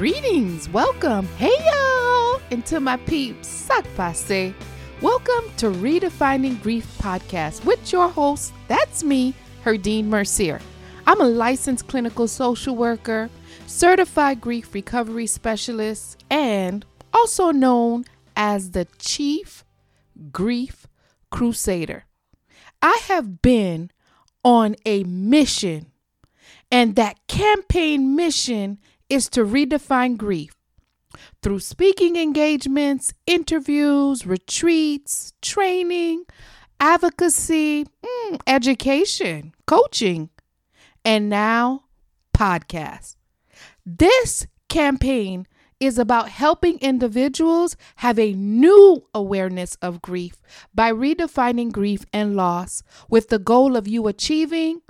Greetings, welcome, hey y'all, and to my peeps, sac passe. Welcome to Redefining Grief podcast with your host, that's me, Herdine Mercier. I'm a licensed clinical social worker, certified grief recovery specialist, and also known as the Chief Grief Crusader. I have been on a mission, and that campaign mission is to redefine grief through speaking engagements, interviews, retreats, training, advocacy, mm, education, coaching, and now podcasts. This campaign is about helping individuals have a new awareness of grief by redefining grief and loss with the goal of you achieving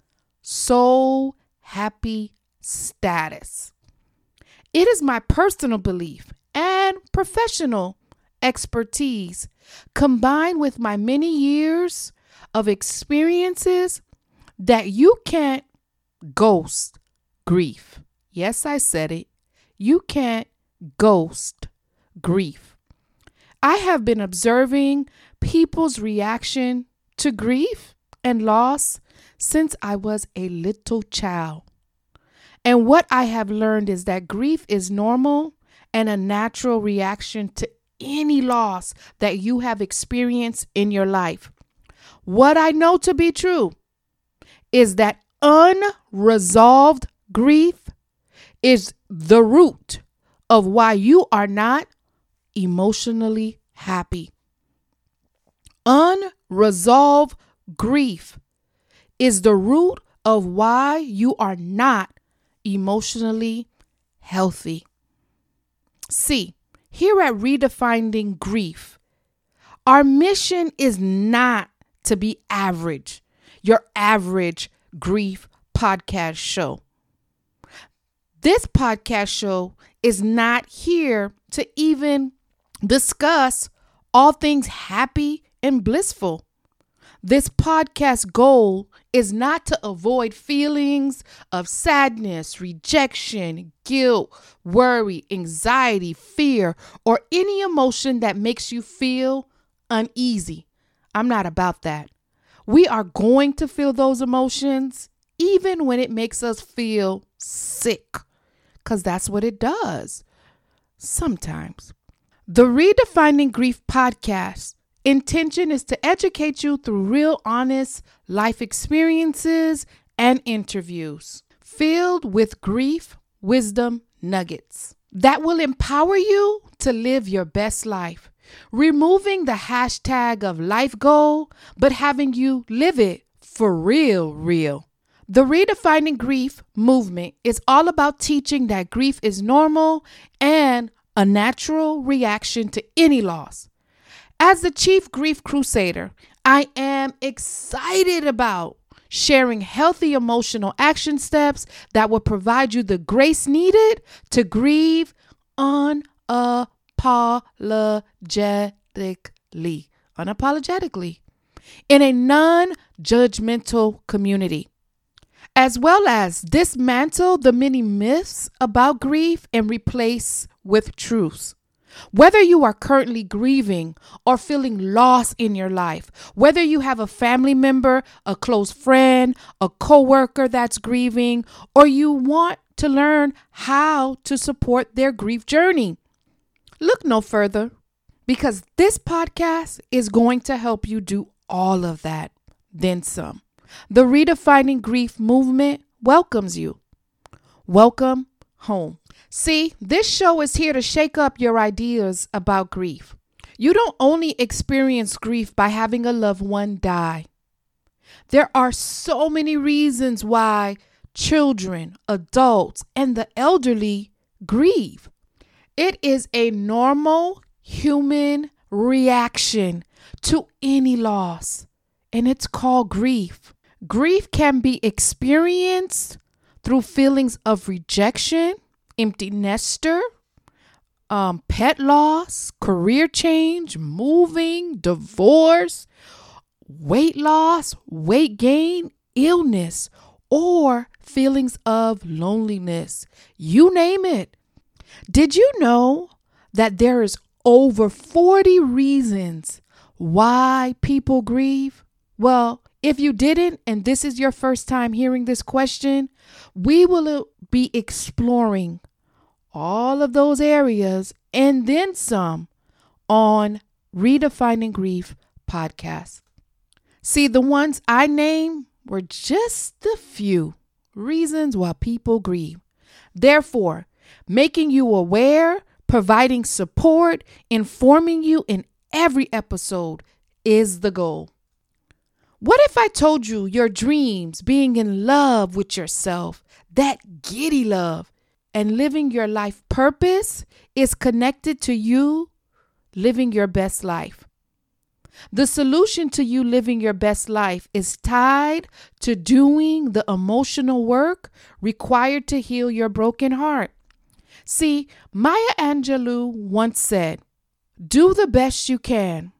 soul happy status. It is my personal belief and professional expertise combined with my many years of experiences that you can't ghost grief. Yes, I said it. You can't ghost grief. I have been observing people's reaction to grief and loss since I was a little child. And what I have learned is that grief is normal and a natural reaction to any loss that you have experienced in your life. What I know to be true is that unresolved grief is the root of why you are not emotionally happy. Unresolved grief is the root of why you are not emotionally healthy. See, here at Redefining Grief, our mission is not to be average, your average grief podcast show. This podcast show is not here to even discuss all things happy and blissful. This podcast goal is not to avoid feelings of sadness, rejection, guilt, worry, anxiety, fear, or any emotion that makes you feel uneasy. I'm not about that. We are going to feel those emotions even when it makes us feel sick, because that's what it does sometimes. The Redefining Grief podcast Intention is to educate you through real, honest life experiences and interviews filled with grief, wisdom, nuggets that will empower you to live your best life. Removing the hashtag of life goal, but having you live it for real, real. The Redefining Grief movement is all about teaching that grief is normal and a natural reaction to any loss. As the Chief Grief Crusader, I am excited about sharing healthy emotional action steps that will provide you the grace needed to grieve unapologetically. Unapologetically. In a non judgmental community as well as dismantle the many myths about grief and replace with truths. Whether you are currently grieving or feeling lost in your life, whether you have a family member, a close friend, a coworker that's grieving, or you want to learn how to support their grief journey, look no further because this podcast is going to help you do all of that, then some. The Redefining Grief movement welcomes you. Welcome home. See, this show is here to shake up your ideas about grief. You don't only experience grief by having a loved one die. There are so many reasons why children, adults, and the elderly grieve. It is a normal human reaction to any loss, and it's called grief. Grief can be experienced through feelings of rejection, empty nester, um, pet loss, career change, moving, divorce, weight loss, weight gain, illness, or feelings of loneliness. You name it. Did you know that there is over 40 reasons why people grieve? Well, if you didn't, and this is your first time hearing this question, we will be exploring all of those areas and then some on Redefining Grief podcast. See, the ones I name were just a few reasons why people grieve. Therefore, making you aware, providing support, informing you in every episode is the goal. What if I told you your dreams, being in love with yourself, that giddy love, and living your life purpose is connected to you living your best life? The solution to you living your best life is tied to doing the emotional work required to heal your broken heart. See, Maya Angelou once said, Do the best you can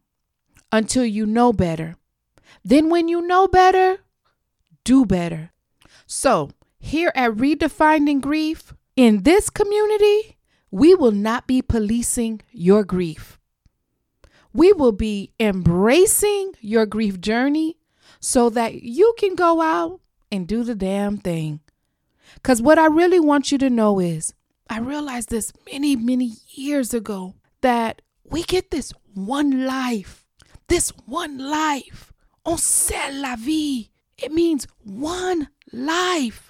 until you know better. Then, when you know better, do better. So, here at Redefining Grief, in this community, we will not be policing your grief. We will be embracing your grief journey so that you can go out and do the damn thing. Because what I really want you to know is I realized this many, many years ago that we get this one life, this one life. On sait la vie. It means one life.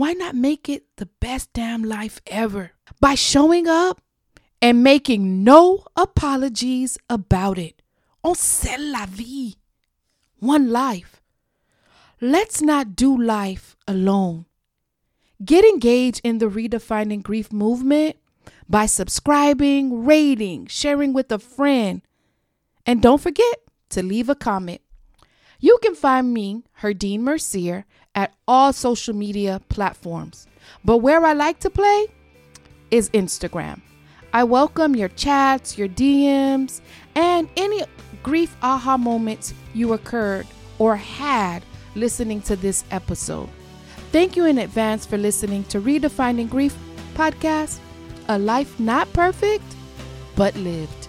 Why not make it the best damn life ever? By showing up and making no apologies about it. On sait la vie. One life. Let's not do life alone. Get engaged in the Redefining Grief movement by subscribing, rating, sharing with a friend. And don't forget to leave a comment. You can find me, Herdine Mercier, at all social media platforms. But where I like to play is Instagram. I welcome your chats, your DMs, and any grief aha moments you occurred or had listening to this episode. Thank you in advance for listening to Redefining Grief podcast, a life not perfect, but lived.